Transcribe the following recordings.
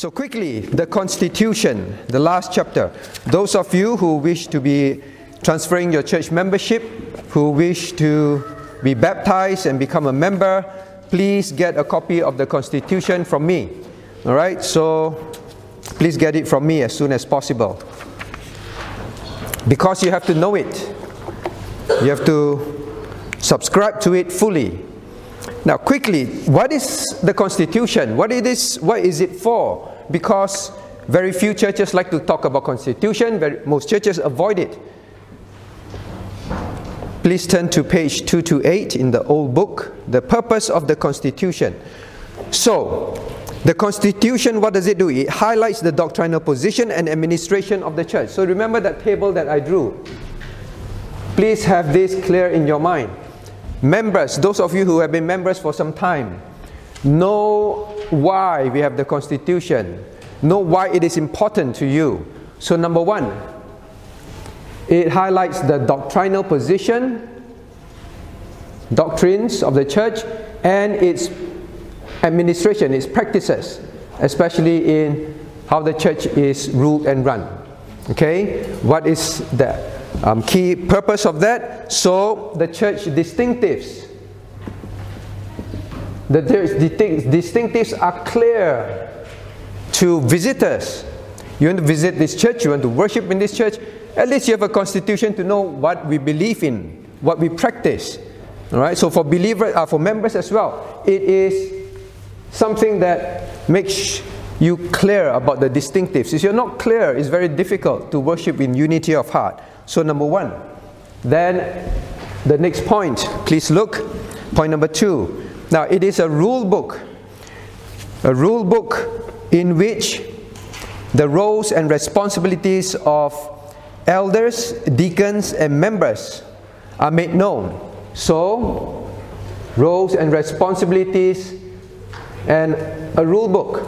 So, quickly, the Constitution, the last chapter. Those of you who wish to be transferring your church membership, who wish to be baptized and become a member, please get a copy of the Constitution from me. All right, so please get it from me as soon as possible. Because you have to know it, you have to subscribe to it fully. Now, quickly, what is the Constitution? What it is? What is it for? Because very few churches like to talk about Constitution. Very, most churches avoid it. Please turn to page 228 in the old book. The purpose of the Constitution. So, the Constitution, what does it do? It highlights the doctrinal position and administration of the church. So, remember that table that I drew. Please have this clear in your mind. Members, those of you who have been members for some time, know why we have the Constitution, know why it is important to you. So, number one, it highlights the doctrinal position, doctrines of the church, and its administration, its practices, especially in how the church is ruled and run. Okay? What is the um, key purpose of that? So, the church distinctives. That there is the distinctives are clear to visitors. You want to visit this church, you want to worship in this church, at least you have a constitution to know what we believe in, what we practice. All right. So for believers, uh, for members as well, it is something that makes you clear about the distinctives. If you're not clear, it's very difficult to worship in unity of heart. So number one. Then the next point, please look. Point number two. Now it is a rule book. A rule book in which the roles and responsibilities of elders, deacons, and members are made known. So, roles and responsibilities and a rule book,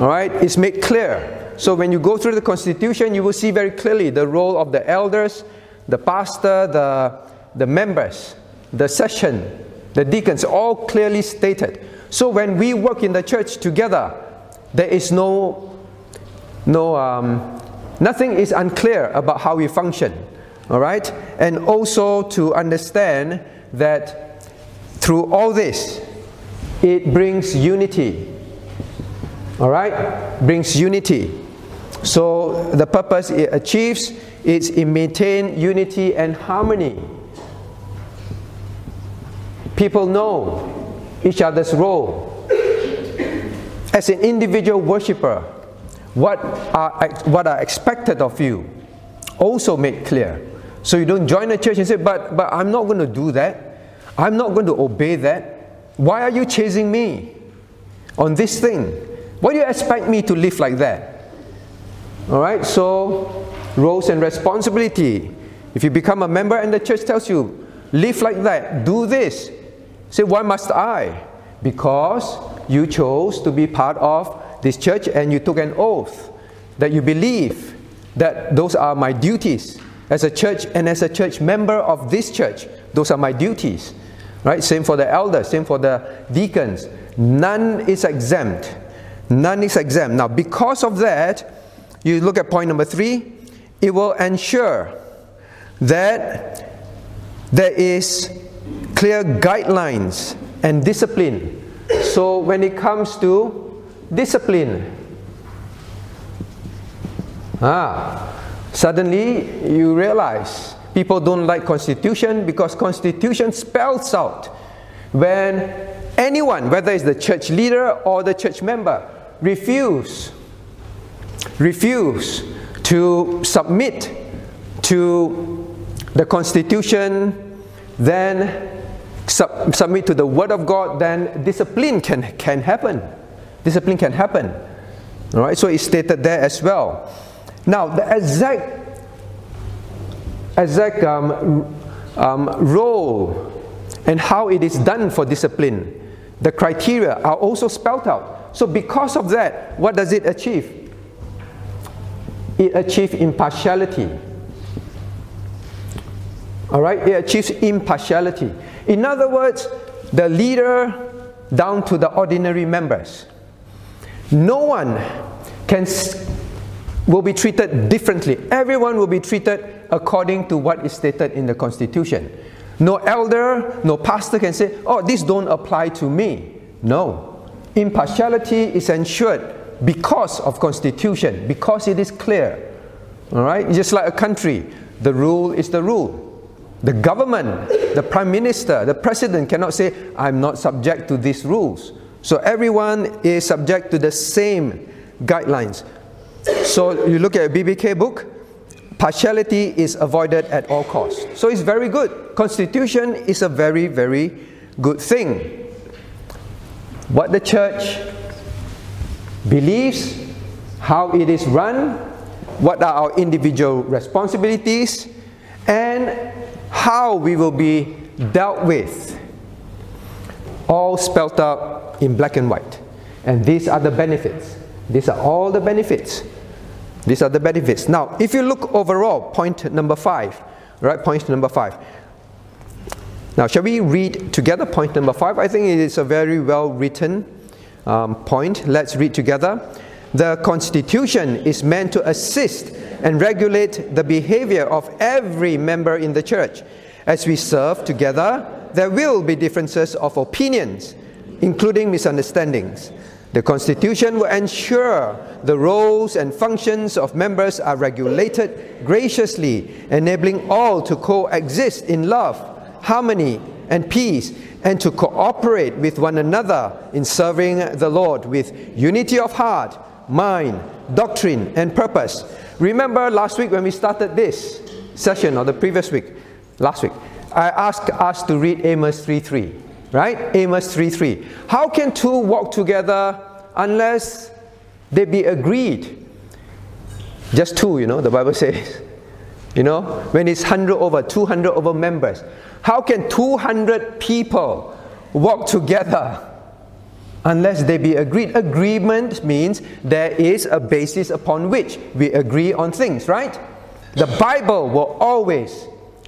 all right, is made clear. So, when you go through the Constitution, you will see very clearly the role of the elders, the pastor, the, the members, the session, the deacons, all clearly stated. So, when we work in the church together, there is no, no um, Nothing is unclear about how we function. All right? And also to understand that through all this, it brings unity. All right? Brings unity. So the purpose it achieves is to maintain unity and harmony. People know each other's role. As an individual worshiper, what are, what are expected of you also made clear. So you don't join a church and say, but, but I'm not going to do that. I'm not going to obey that. Why are you chasing me on this thing? Why do you expect me to live like that? All right, so roles and responsibility. If you become a member and the church tells you, live like that, do this, say, why must I? Because you chose to be part of this church and you took an oath that you believe that those are my duties as a church and as a church member of this church. Those are my duties. Right? Same for the elders, same for the deacons. None is exempt. None is exempt. Now, because of that, you look at point number three, it will ensure that there is clear guidelines and discipline. So, when it comes to discipline. Ah, suddenly you realize people don't like constitution because constitution spells out when anyone, whether it's the church leader or the church member, refuse refuse to submit to the constitution, then sub- submit to the word of God, then discipline can, can happen discipline can happen. All right, so it's stated there as well. Now, the exact, exact um, um, role and how it is done for discipline, the criteria are also spelled out. So, because of that, what does it achieve? It achieves impartiality. All right, it achieves impartiality. In other words, the leader down to the ordinary members No one can will be treated differently. Everyone will be treated according to what is stated in the Constitution. No elder, no pastor can say, oh, this don't apply to me. No. Impartiality is ensured because of Constitution, because it is clear. All right? Just like a country, the rule is the rule. The government, the prime minister, the president cannot say, I'm not subject to these rules. So everyone is subject to the same guidelines. So you look at a BBK book, partiality is avoided at all costs. So it's very good. Constitution is a very, very good thing. What the church believes, how it is run, what are our individual responsibilities, and how we will be dealt with. All spelt out in black and white. And these are the benefits. These are all the benefits. These are the benefits. Now, if you look overall, point number five, right? Point number five. Now, shall we read together point number five? I think it is a very well written um, point. Let's read together. The Constitution is meant to assist and regulate the behavior of every member in the church. As we serve together, there will be differences of opinions, including misunderstandings. The Constitution will ensure the roles and functions of members are regulated graciously, enabling all to coexist in love, harmony, and peace, and to cooperate with one another in serving the Lord with unity of heart, mind, doctrine, and purpose. Remember last week when we started this session, or the previous week, last week, I asked us to read Amos 3:3 right? Amos 3 3. How can two walk together unless they be agreed? Just two, you know, the Bible says. You know, when it's 100 over, 200 over members. How can 200 people walk together unless they be agreed? Agreement means there is a basis upon which we agree on things, right? The Bible will always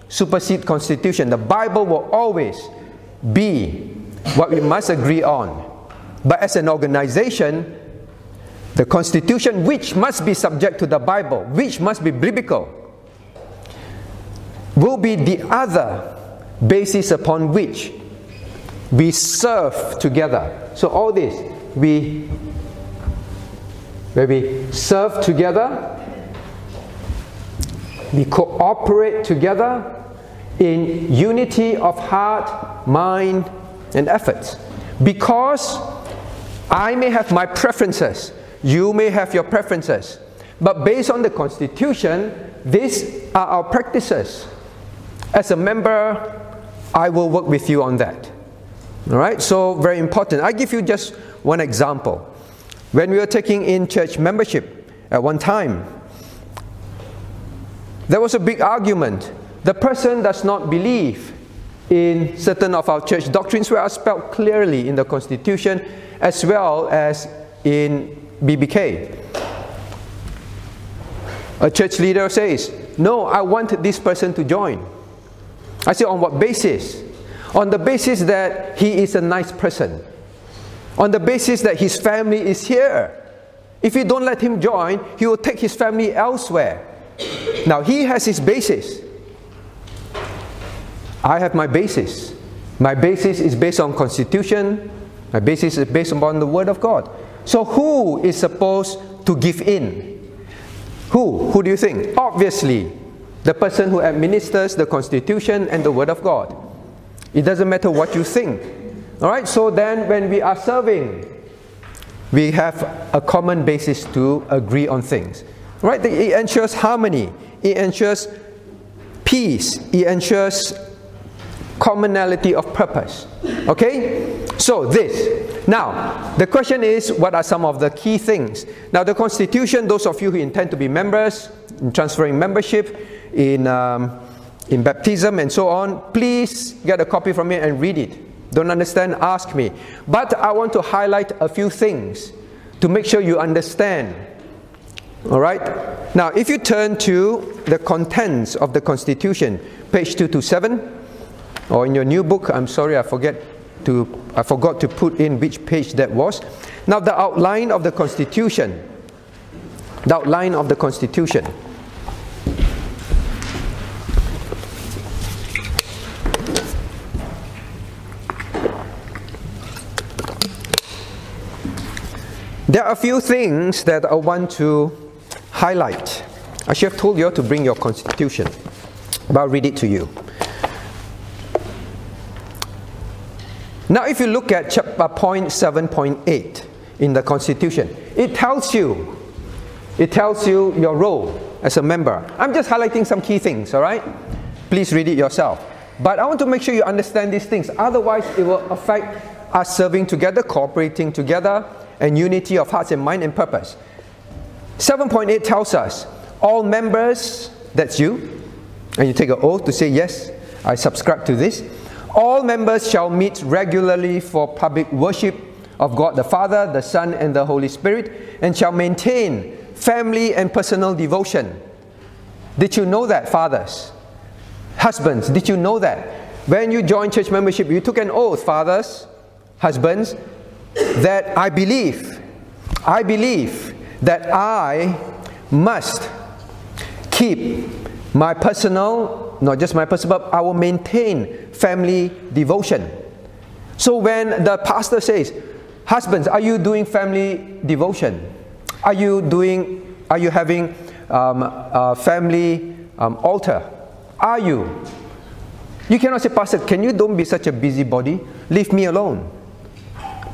supersede constitution. The Bible will always be what we must agree on. But as an organization, the constitution, which must be subject to the Bible, which must be biblical, will be the other basis upon which we serve together. So all this, we where we serve together, we cooperate together, in unity of heart, mind, and efforts. Because I may have my preferences, you may have your preferences, but based on the Constitution, these are our practices. As a member, I will work with you on that. All right, so very important. I give you just one example. When we were taking in church membership at one time, there was a big argument the person does not believe in certain of our church doctrines which are spelled clearly in the Constitution as well as in BBK. A church leader says, No, I want this person to join. I say, On what basis? On the basis that he is a nice person, on the basis that his family is here. If you don't let him join, he will take his family elsewhere. Now, he has his basis. I have my basis. My basis is based on constitution. My basis is based upon the word of God. So who is supposed to give in? Who? Who do you think? Obviously, the person who administers the constitution and the word of God. It doesn't matter what you think. All right? So then when we are serving, we have a common basis to agree on things. Right? It ensures harmony. It ensures peace. It ensures commonality of purpose. Okay? So, this. Now, the question is what are some of the key things? Now, the Constitution, those of you who intend to be members, in transferring membership, in, um, in baptism, and so on, please get a copy from me and read it. Don't understand? Ask me. But I want to highlight a few things to make sure you understand. All right? Now, if you turn to the contents of the Constitution, page 227, or in your new book, I'm sorry, I forget to, I forgot to put in which page that was. Now, the outline of the Constitution. The outline of the Constitution. There are a few things that I want to highlight. I should have told you to bring your constitution, but I'll read it to you. Now, if you look at chapter uh, point 7.8 in the constitution, it tells you, it tells you your role as a member. I'm just highlighting some key things, all right? Please read it yourself. But I want to make sure you understand these things. Otherwise, it will affect us serving together, cooperating together, and unity of hearts and mind and purpose. 7.8 tells us all members, that's you, and you take an oath to say, Yes, I subscribe to this. All members shall meet regularly for public worship of God the Father, the Son, and the Holy Spirit, and shall maintain family and personal devotion. Did you know that, fathers? Husbands, did you know that? When you joined church membership, you took an oath, fathers, husbands, that I believe, I believe that I must keep my personal, not just my personal, but I will maintain family devotion. So when the pastor says, Husbands, are you doing family devotion? Are you doing, are you having um, a family um, altar? Are you? You cannot say, Pastor, can you don't be such a busybody? Leave me alone.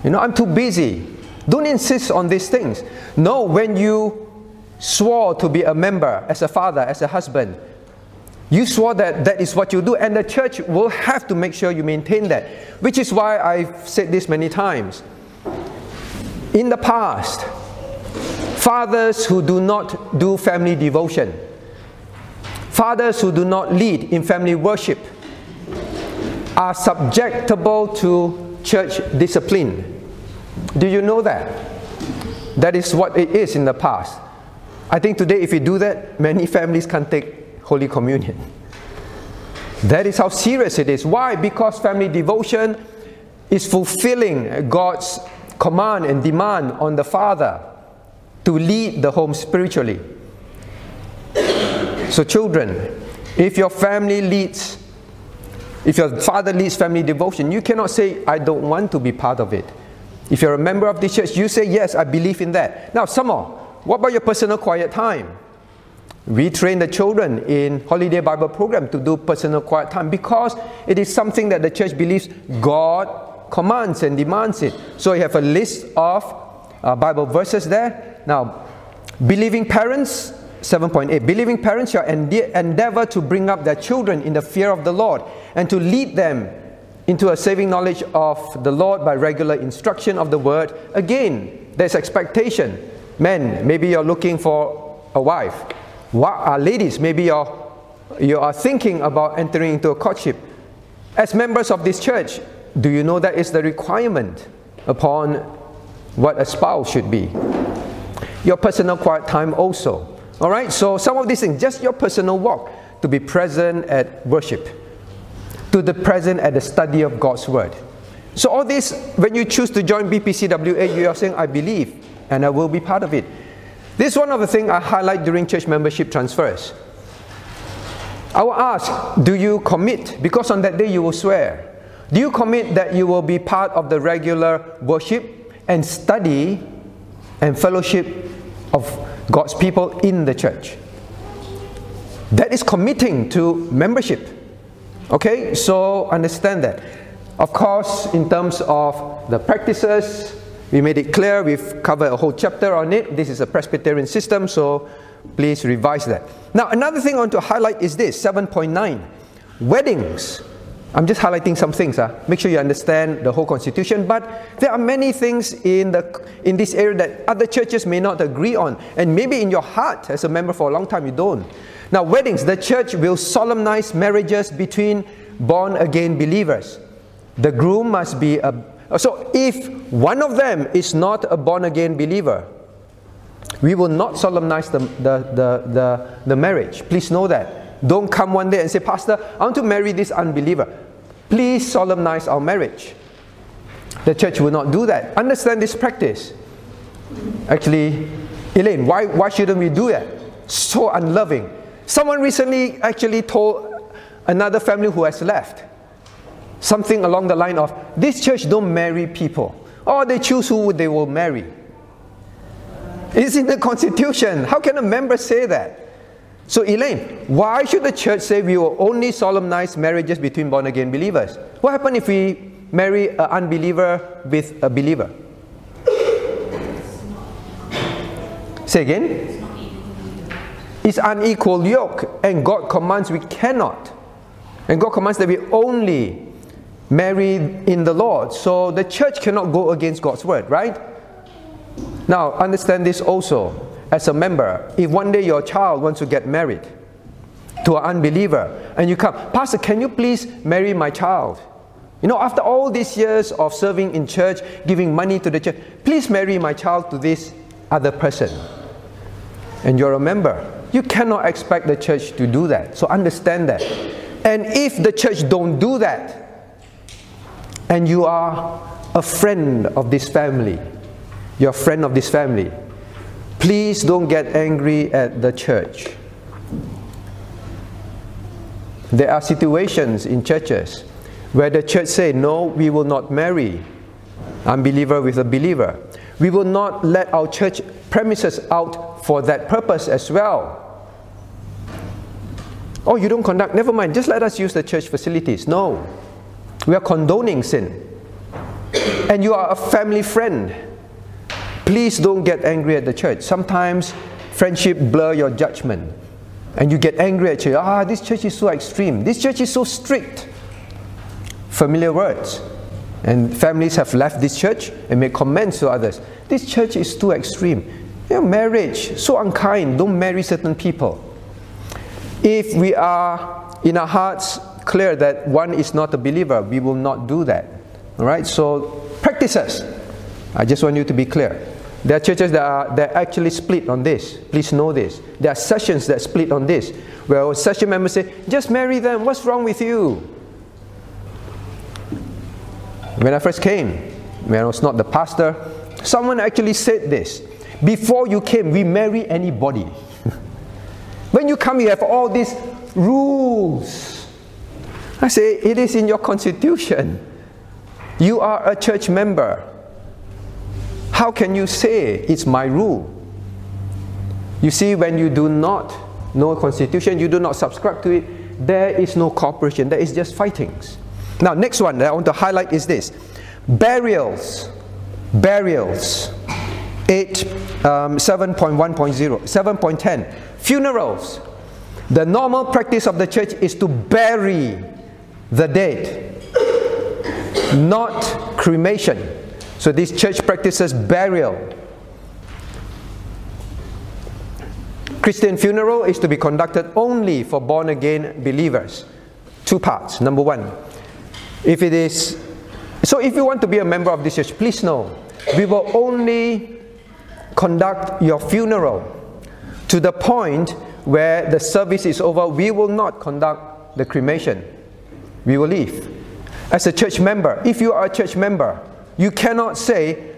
You know, I'm too busy. Don't insist on these things. No, when you swore to be a member, as a father, as a husband, you swore that that is what you do, and the church will have to make sure you maintain that. Which is why I've said this many times. In the past, fathers who do not do family devotion, fathers who do not lead in family worship, are subjectable to church discipline. Do you know that? That is what it is in the past. I think today, if we do that, many families can't take Holy Communion. That is how serious it is. Why? Because family devotion is fulfilling God's command and demand on the father to lead the home spiritually. So, children, if your family leads, if your father leads family devotion, you cannot say, I don't want to be part of it. If you're a member of this church, you say, Yes, I believe in that. Now, some. What about your personal quiet time? We train the children in Holiday Bible Program to do personal quiet time because it is something that the church believes God commands and demands it. So you have a list of uh, Bible verses there. Now, believing parents, 7.8 believing parents shall endeavor to bring up their children in the fear of the Lord and to lead them into a saving knowledge of the Lord by regular instruction of the word. Again, there's expectation. Men, maybe you're looking for a wife. What, uh, ladies, maybe you're, you are thinking about entering into a courtship. As members of this church, do you know that is the requirement upon what a spouse should be? Your personal quiet time also. All right, so some of these things, just your personal walk to be present at worship to the present at the study of God's Word. So, all this, when you choose to join BPCWA, you are saying, I believe and I will be part of it. This is one of the things I highlight during church membership transfers. I will ask, do you commit? Because on that day you will swear. Do you commit that you will be part of the regular worship and study and fellowship of God's people in the church? That is committing to membership. Okay, so understand that. Of course, in terms of the practices, we made it clear, we've covered a whole chapter on it. This is a Presbyterian system, so please revise that. Now, another thing I want to highlight is this 7.9 weddings. I'm just highlighting some things. Huh? Make sure you understand the whole constitution. But there are many things in, the, in this area that other churches may not agree on. And maybe in your heart, as a member for a long time, you don't. Now, weddings, the church will solemnize marriages between born again believers. The groom must be a. So, if one of them is not a born again believer, we will not solemnize the, the, the, the, the marriage. Please know that. Don't come one day and say, Pastor, I want to marry this unbeliever. Please solemnize our marriage. the church will not do that. Understand this practice. Actually, Elaine, why, why shouldn't we do that? So unloving. Someone recently actually told another family who has left something along the line of this church don't marry people. Or they choose who they will marry. It's in the constitution. How can a member say that? So elaine why should the church say we will only solemnize marriages between born again believers? What happens if we marry an unbeliever with a believer? Say again it's unequal yoke and god commands we cannot and god commands that we only marry in the Lord. So the church cannot go against God's word, right? Now, understand this also as a member. If one day your child wants to get married to an unbeliever and you come, Pastor, can you please marry my child? You know, after all these years of serving in church, giving money to the church, please marry my child to this other person. And you're a member. You cannot expect the church to do that. So understand that. And if the church don't do that, and you are a friend of this family, you're a friend of this family, please don't get angry at the church. There are situations in churches where the church say, no, we will not marry unbeliever with a believer. We will not let our church premises out for that purpose as well. Oh, you don't conduct, never mind, just let us use the church facilities. No. We are condoning sin. And you are a family friend. Please don't get angry at the church. Sometimes friendship blur your judgment. And you get angry at church. Ah, this church is so extreme. This church is so strict. Familiar words. And families have left this church and made comments to others. This church is too extreme. You marriage, so unkind. Don't marry certain people. If we are in our hearts clear that one is not a believer, we will not do that. All right, so practices. I just want you to be clear. There are churches that are that actually split on this. Please know this. There are sessions that split on this, where session members say, "Just marry them. What's wrong with you?" When I first came, when I was not the pastor, someone actually said this: "Before you came, we marry anybody." When you come, you have all these rules I say, it is in your constitution. You are a church member. How can you say it's my rule? You see, when you do not know constitution, you do not subscribe to it, there is no cooperation, there is just fightings. Now, next one that I want to highlight is this burials. Burials. 8, um, 7.1.0, 7.10. Funerals. The normal practice of the church is to bury the dead, not cremation. So this church practices burial. Christian funeral is to be conducted only for born again believers. Two parts. Number one, if it is so, if you want to be a member of this church, please know we will only conduct your funeral to the point where the service is over. We will not conduct the cremation we will leave. As a church member, if you are a church member, you cannot say,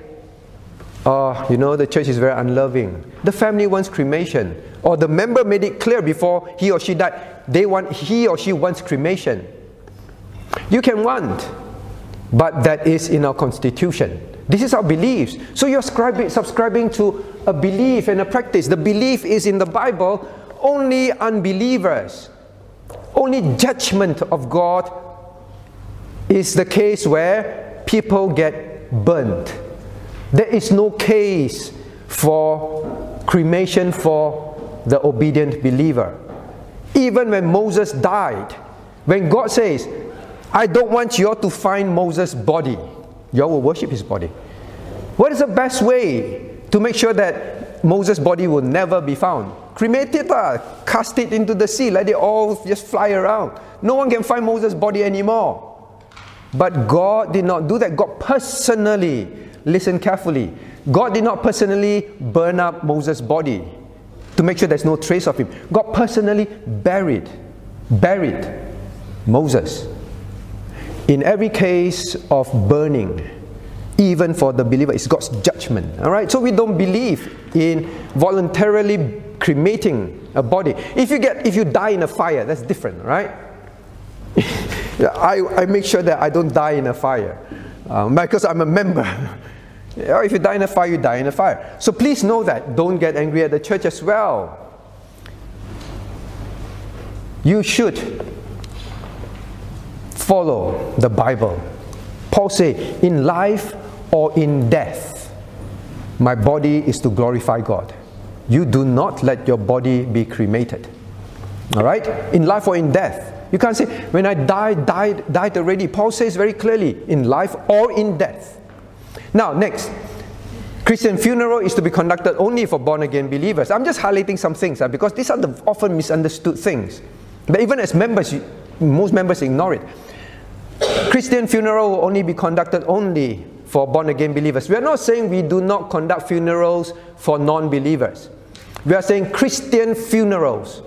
Oh, you know, the church is very unloving. The family wants cremation. Or the member made it clear before he or she died, they want he or she wants cremation. You can want, but that is in our constitution. This is our beliefs. So you're subscribing to a belief and a practice. The belief is in the Bible. Only unbelievers only judgment of God is the case where people get burnt. There is no case for cremation for the obedient believer. Even when Moses died, when God says, I don't want you all to find Moses' body, you all will worship his body. What is the best way to make sure that Moses' body will never be found? Cremate it, uh, cast it into the sea, let it all just fly around. No one can find Moses' body anymore. But God did not do that. God personally, listen carefully, God did not personally burn up Moses' body to make sure there's no trace of him. God personally buried, buried Moses. In every case of burning, even for the believer, it's God's judgment. All right, so we don't believe in voluntarily cremating a body. If you get, if you die in a fire, that's different, right? I, I make sure that I don't die in a fire um, because I'm a member. or if you die in a fire, you die in a fire. So please know that. Don't get angry at the church as well. You should follow the Bible. Paul say, in life or in death, my body is to glorify God. You do not let your body be cremated. All right? In life or in death. You can't say, when I died, died, died already. Paul says very clearly, in life or in death. Now, next. Christian funeral is to be conducted only for born again believers. I'm just highlighting some things uh, because these are the often misunderstood things. But even as members, most members ignore it. Christian funeral will only be conducted only for born again believers. We are not saying we do not conduct funerals for non believers. We are saying Christian funerals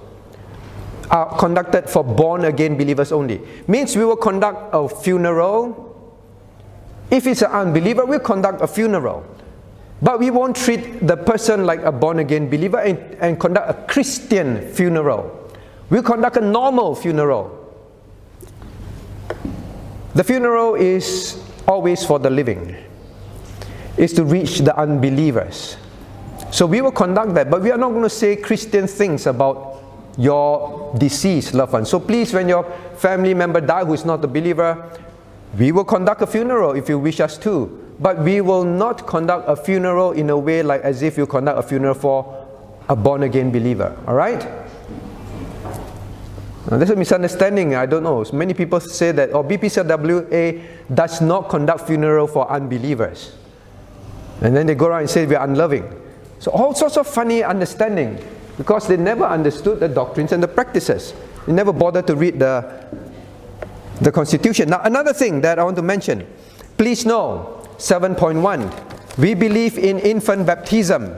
are conducted for born again believers only. Means we will conduct a funeral. If it's an unbeliever, we'll conduct a funeral. But we won't treat the person like a born again believer and, and conduct a Christian funeral. We'll conduct a normal funeral. The funeral is always for the living, is to reach the unbelievers. So we will conduct that, but we are not going to say Christian things about your deceased loved one. So please, when your family member die who is not a believer, we will conduct a funeral if you wish us to. But we will not conduct a funeral in a way like as if you conduct a funeral for a born again believer. All right? Now, there's a misunderstanding. I don't know. Many people say that oh, BPCWA does not conduct funeral for unbelievers. And then they go around and say we're unloving. So all sorts of funny understanding because they never understood the doctrines and the practices. They never bothered to read the, the Constitution. Now, another thing that I want to mention please know 7.1 we believe in infant baptism.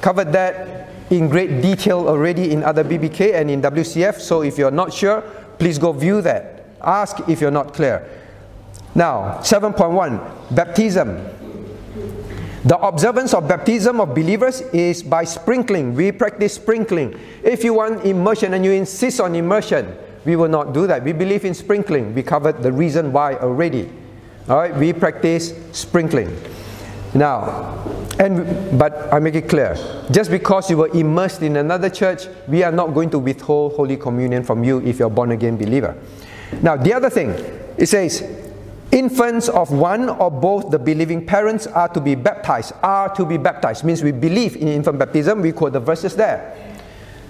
Covered that in great detail already in other BBK and in WCF. So if you're not sure, please go view that. Ask if you're not clear. Now, 7.1 Baptism. The observance of baptism of believers is by sprinkling. We practice sprinkling. If you want immersion and you insist on immersion, we will not do that. We believe in sprinkling. We covered the reason why already. All right, we practice sprinkling. Now, and but I make it clear, just because you were immersed in another church, we are not going to withhold Holy Communion from you if you're born again believer. Now, the other thing, it says, infants of one or both the believing parents are to be baptized. Are to be baptized means we believe in infant baptism. We quote the verses there.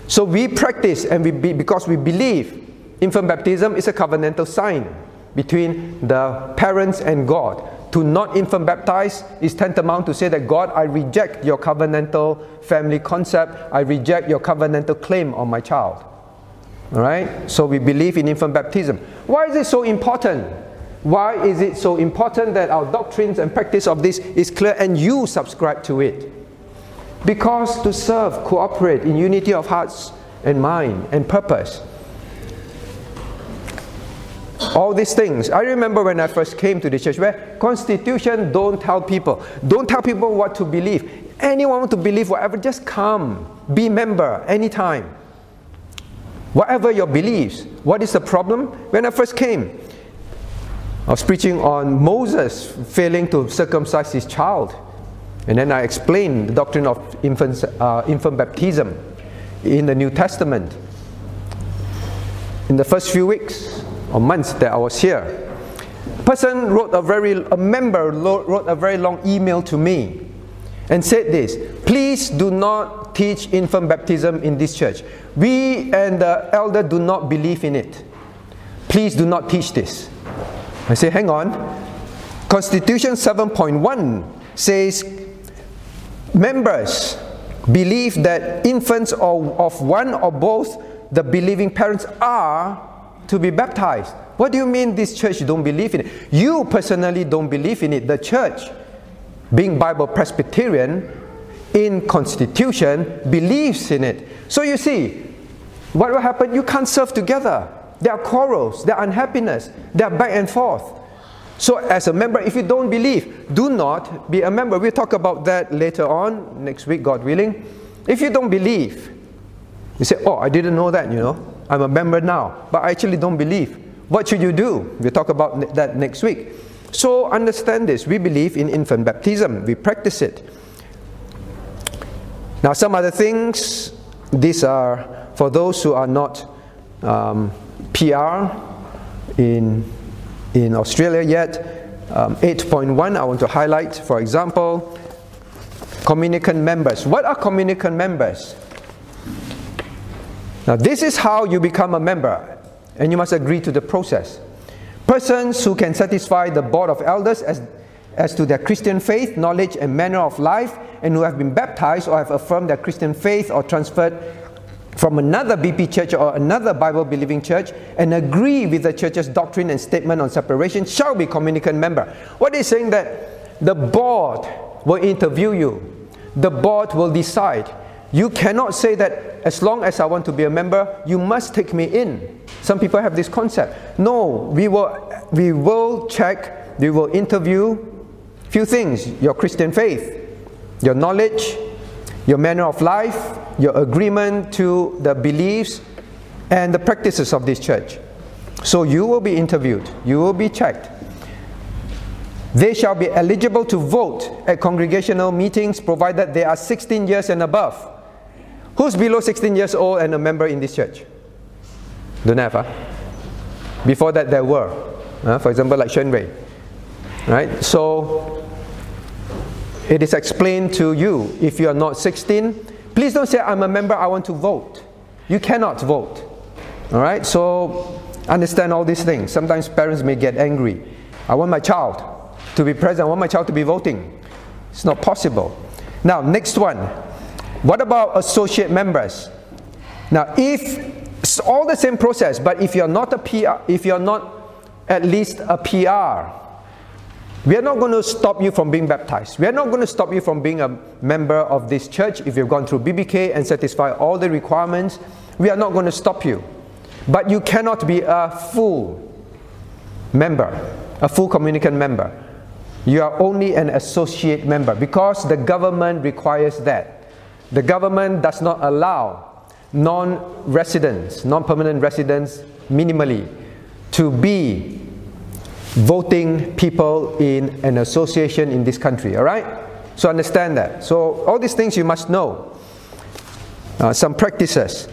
So we practice, and we be, because we believe infant baptism is a covenantal sign between the parents and God to not infant baptize is tantamount to say that God, I reject your covenantal family concept. I reject your covenantal claim on my child. All right? So we believe in infant baptism. Why is it so important? Why is it so important that our doctrines and practice of this is clear and you subscribe to it? Because to serve, cooperate in unity of hearts and mind and purpose all these things. I remember when I first came to the church where constitution don't tell people, don't tell people what to believe. Anyone want to believe whatever, just come, be member anytime. Whatever your beliefs. What is the problem? When I first came, I was preaching on Moses failing to circumcise his child. And then I explained the doctrine of infant, uh, infant baptism in the New Testament. In the first few weeks, or months that I was here. Person wrote a very, a member wrote a very long email to me and said this, please do not teach infant baptism in this church. We and the elder do not believe in it. Please do not teach this. I say, hang on. Constitution 7.1 says members believe that infants of one or both the believing parents are to be baptized. What do you mean this church don't believe in it? You personally don't believe in it. The church, being Bible Presbyterian, in constitution, believes in it. So you see, what will happen? You can't serve together. There are quarrels, there are unhappiness, there are back and forth. So, as a member, if you don't believe, do not be a member. We'll talk about that later on, next week, God willing. If you don't believe, you say, Oh, I didn't know that, you know. I'm a member now, but I actually don't believe. What should you do? We'll talk about that next week. So, understand this. We believe in infant baptism, we practice it. Now, some other things, these are for those who are not um, PR in, in Australia yet. Um, 8.1, I want to highlight, for example, communicant members. What are communicant members? Now, this is how you become a member, and you must agree to the process. Persons who can satisfy the board of elders as, as to their Christian faith, knowledge, and manner of life, and who have been baptized or have affirmed their Christian faith or transferred from another BP church or another Bible believing church and agree with the church's doctrine and statement on separation shall be communicant member. What is saying that the board will interview you, the board will decide. You cannot say that as long as I want to be a member, you must take me in. Some people have this concept. No, we will, we will check, we will interview few things your Christian faith, your knowledge, your manner of life, your agreement to the beliefs and the practices of this church. So you will be interviewed, you will be checked. They shall be eligible to vote at congregational meetings provided they are 16 years and above. Who's below 16 years old and a member in this church? Don't have, huh? Before that, there were. Uh, for example, like Shen Wei. Right? So, it is explained to you if you are not 16, please don't say, I'm a member, I want to vote. You cannot vote. All right? So, understand all these things. Sometimes parents may get angry. I want my child to be present, I want my child to be voting. It's not possible. Now, next one. What about associate members? Now, if it's all the same process, but if you're not a PR, if you're not at least a PR, we are not going to stop you from being baptized. We are not going to stop you from being a member of this church if you've gone through BBK and satisfy all the requirements. We are not going to stop you. But you cannot be a full member, a full communicant member. You are only an associate member because the government requires that. The government does not allow non residents, non permanent residents, minimally, to be voting people in an association in this country, all right? So understand that. So all these things you must know. Uh, some practices.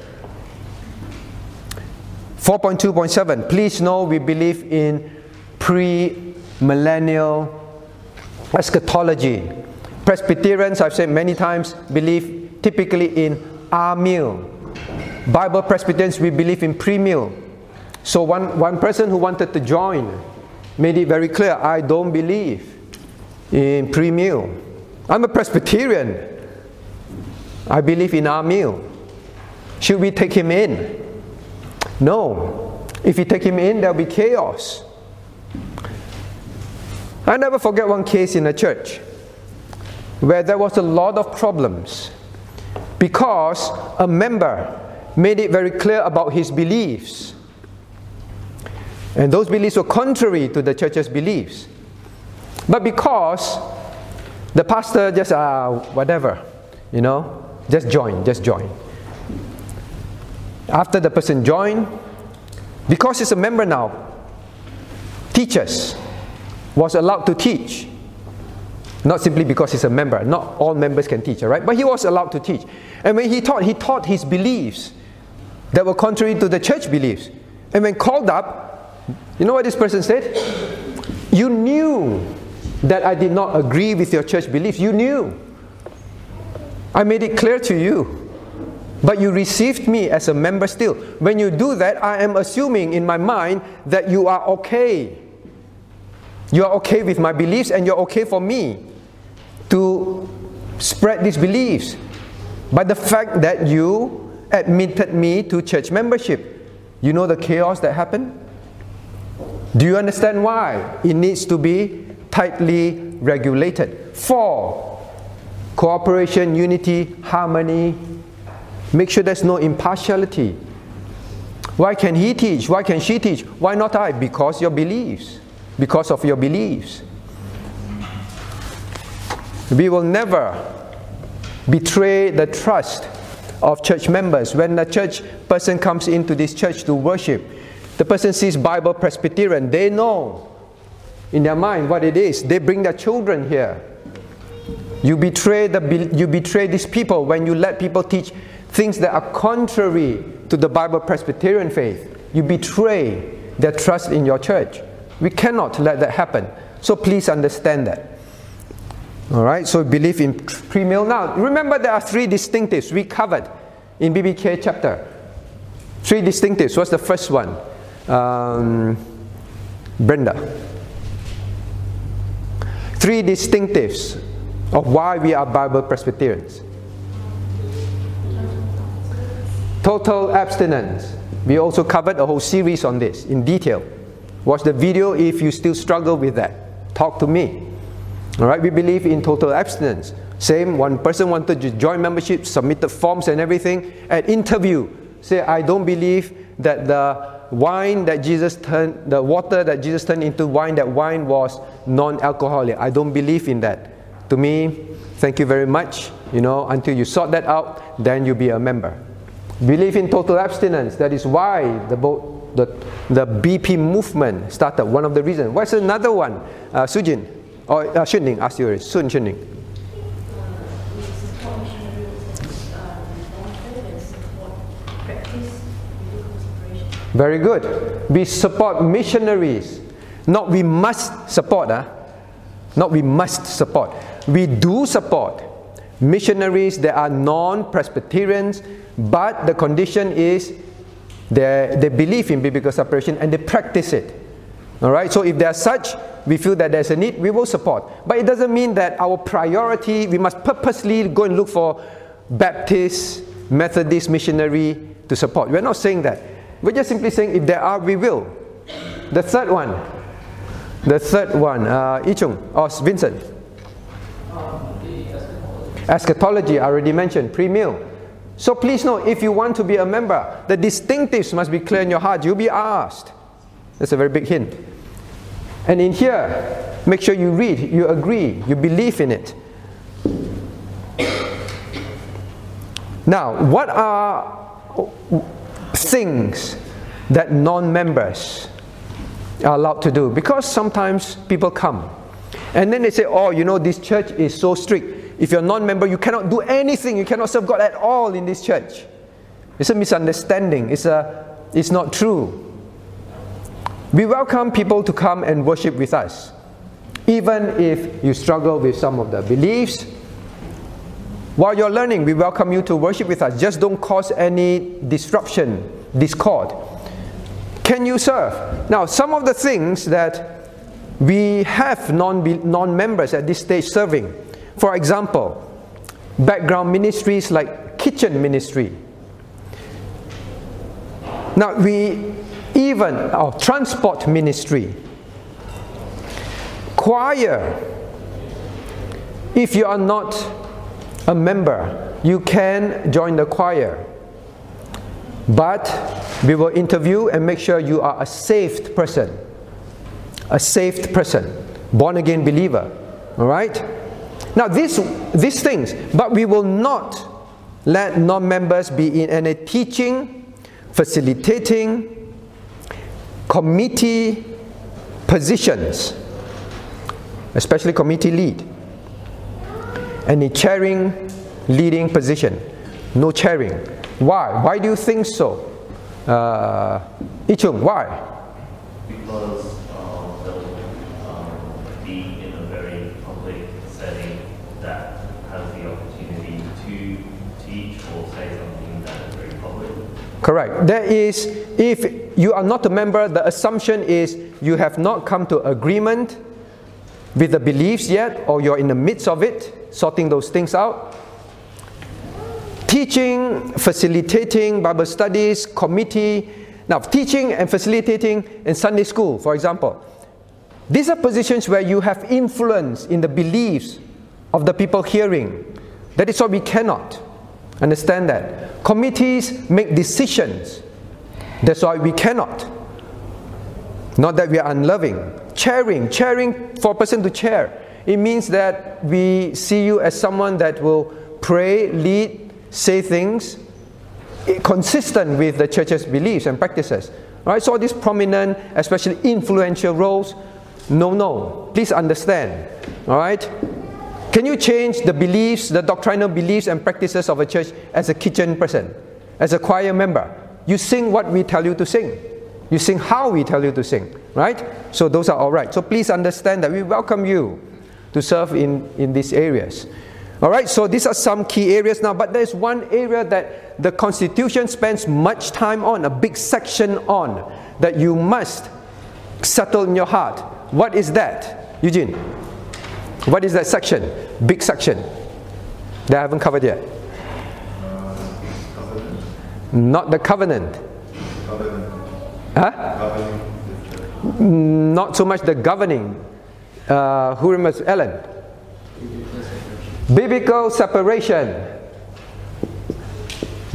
4.2.7 Please know we believe in pre millennial eschatology. Presbyterians, I've said many times, believe typically in amill. Bible Presbyterians, we believe in premill. So one, one person who wanted to join made it very clear I don't believe in premill. I'm a Presbyterian. I believe in amill. Should we take him in? No. If we take him in, there'll be chaos. I never forget one case in a church where there was a lot of problems because a member made it very clear about his beliefs and those beliefs were contrary to the church's beliefs. But because the pastor just, uh, whatever, you know, just join, just join. After the person joined, because he's a member now, teachers was allowed to teach. Not simply because he's a member, not all members can teach, all right? But he was allowed to teach. And when he taught, he taught his beliefs that were contrary to the church beliefs. And when called up, you know what this person said? You knew that I did not agree with your church beliefs. You knew. I made it clear to you. But you received me as a member still. When you do that, I am assuming in my mind that you are okay. You are okay with my beliefs and you're okay for me to spread these beliefs. By the fact that you admitted me to church membership, you know the chaos that happened? Do you understand why? It needs to be tightly regulated. Four, cooperation, unity, harmony. Make sure there's no impartiality. Why can he teach? Why can she teach? Why not I? Because your beliefs. Because of your beliefs. We will never betray the trust of church members. When a church person comes into this church to worship, the person sees Bible Presbyterian, they know in their mind what it is. They bring their children here. You betray, the, you betray these people when you let people teach things that are contrary to the Bible Presbyterian faith. You betray their trust in your church. We cannot let that happen. So please understand that. All right, so believe in premill. Now, remember there are three distinctives we covered in BBK chapter. Three distinctives. What's the first one? Um, Brenda. Three distinctives of why we are Bible Presbyterians. Total abstinence. We also covered a whole series on this in detail. Watch the video if you still struggle with that. Talk to me. All right, we believe in total abstinence. Same, one person wanted to join membership, submitted forms and everything. At interview, say, I don't believe that the wine that Jesus turned, the water that Jesus turned into wine, that wine was non-alcoholic. I don't believe in that. To me, thank you very much. You know, until you sort that out, then you'll be a member. Believe in total abstinence. That is why the, the, the BP movement started. One of the reasons. What's another one? Uh, Sujin or uh, Shuning, ask you. Sun Shuning. Very good. We support missionaries. Not we must support. Huh? Not we must support. We do support missionaries that are non Presbyterians, but the condition is they, they believe in biblical separation and they practice it. All right, so if there's such, we feel that there's a need, we will support. But it doesn't mean that our priority, we must purposely go and look for Baptist, Methodist missionary to support. We're not saying that. We're just simply saying if there are, we will. The third one. The third one, uh, Ichung or Vincent. Eschatology, I already mentioned, pre-mill. So please know, if you want to be a member, the distinctives must be clear in your heart. You'll be asked. That's a very big hint. And in here, make sure you read, you agree, you believe in it. Now, what are things that non members are allowed to do. Because sometimes people come and then they say, Oh, you know, this church is so strict. If you're a non member, you cannot do anything, you cannot serve God at all in this church. It's a misunderstanding, it's, a, it's not true. We welcome people to come and worship with us. Even if you struggle with some of the beliefs, while you're learning, we welcome you to worship with us. Just don't cause any disruption, discord. Can you serve? Now, some of the things that we have non, non-members at this stage serving. For example, background ministries like kitchen ministry. Now, we even, our transport ministry, choir, if you are not a member, you can join the choir. But we will interview and make sure you are a saved person. A saved person, born again believer. All right? Now, these, these things, but we will not let non members be in any teaching, facilitating, committee positions, especially committee lead any chairing, leading position. No chairing. Why? Why do you think so? Uh, Ichung, why? Because uh, they'll um, be in a very public setting that has the opportunity to teach or say something that is very public. Correct. There is, if you are not a member, the assumption is you have not come to agreement with the beliefs yet, or you're in the midst of it, sorting those things out. Teaching, facilitating Bible studies, committee. Now, teaching and facilitating in Sunday school, for example. These are positions where you have influence in the beliefs of the people hearing. That is why we cannot. Understand that. Committees make decisions. That's why we cannot. Not that we are unloving. chairing, chairing for a person to chair. It means that we see you as someone that will pray, lead, say things consistent with the church's beliefs and practices. All right, so these prominent, especially influential roles, no, no. Please understand. All right? Can you change the beliefs, the doctrinal beliefs and practices of a church as a kitchen person, as a choir member? You sing what we tell you to sing. You sing how we tell you to sing, right? So those are all right. So please understand that we welcome you to serve in, in these areas. All right, so these are some key areas now, but there's one area that the Constitution spends much time on, a big section on, that you must settle in your heart. What is that, Eugene? What is that section? Big section that I haven't covered yet. Not the covenant. Huh? Not so much the governing. Uh, who remembers Ellen? Biblical separation.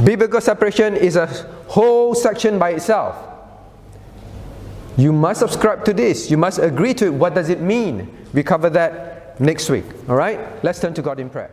Biblical separation is a whole section by itself. You must subscribe to this. You must agree to it. What does it mean? We cover that next week. All right? Let's turn to God in prayer.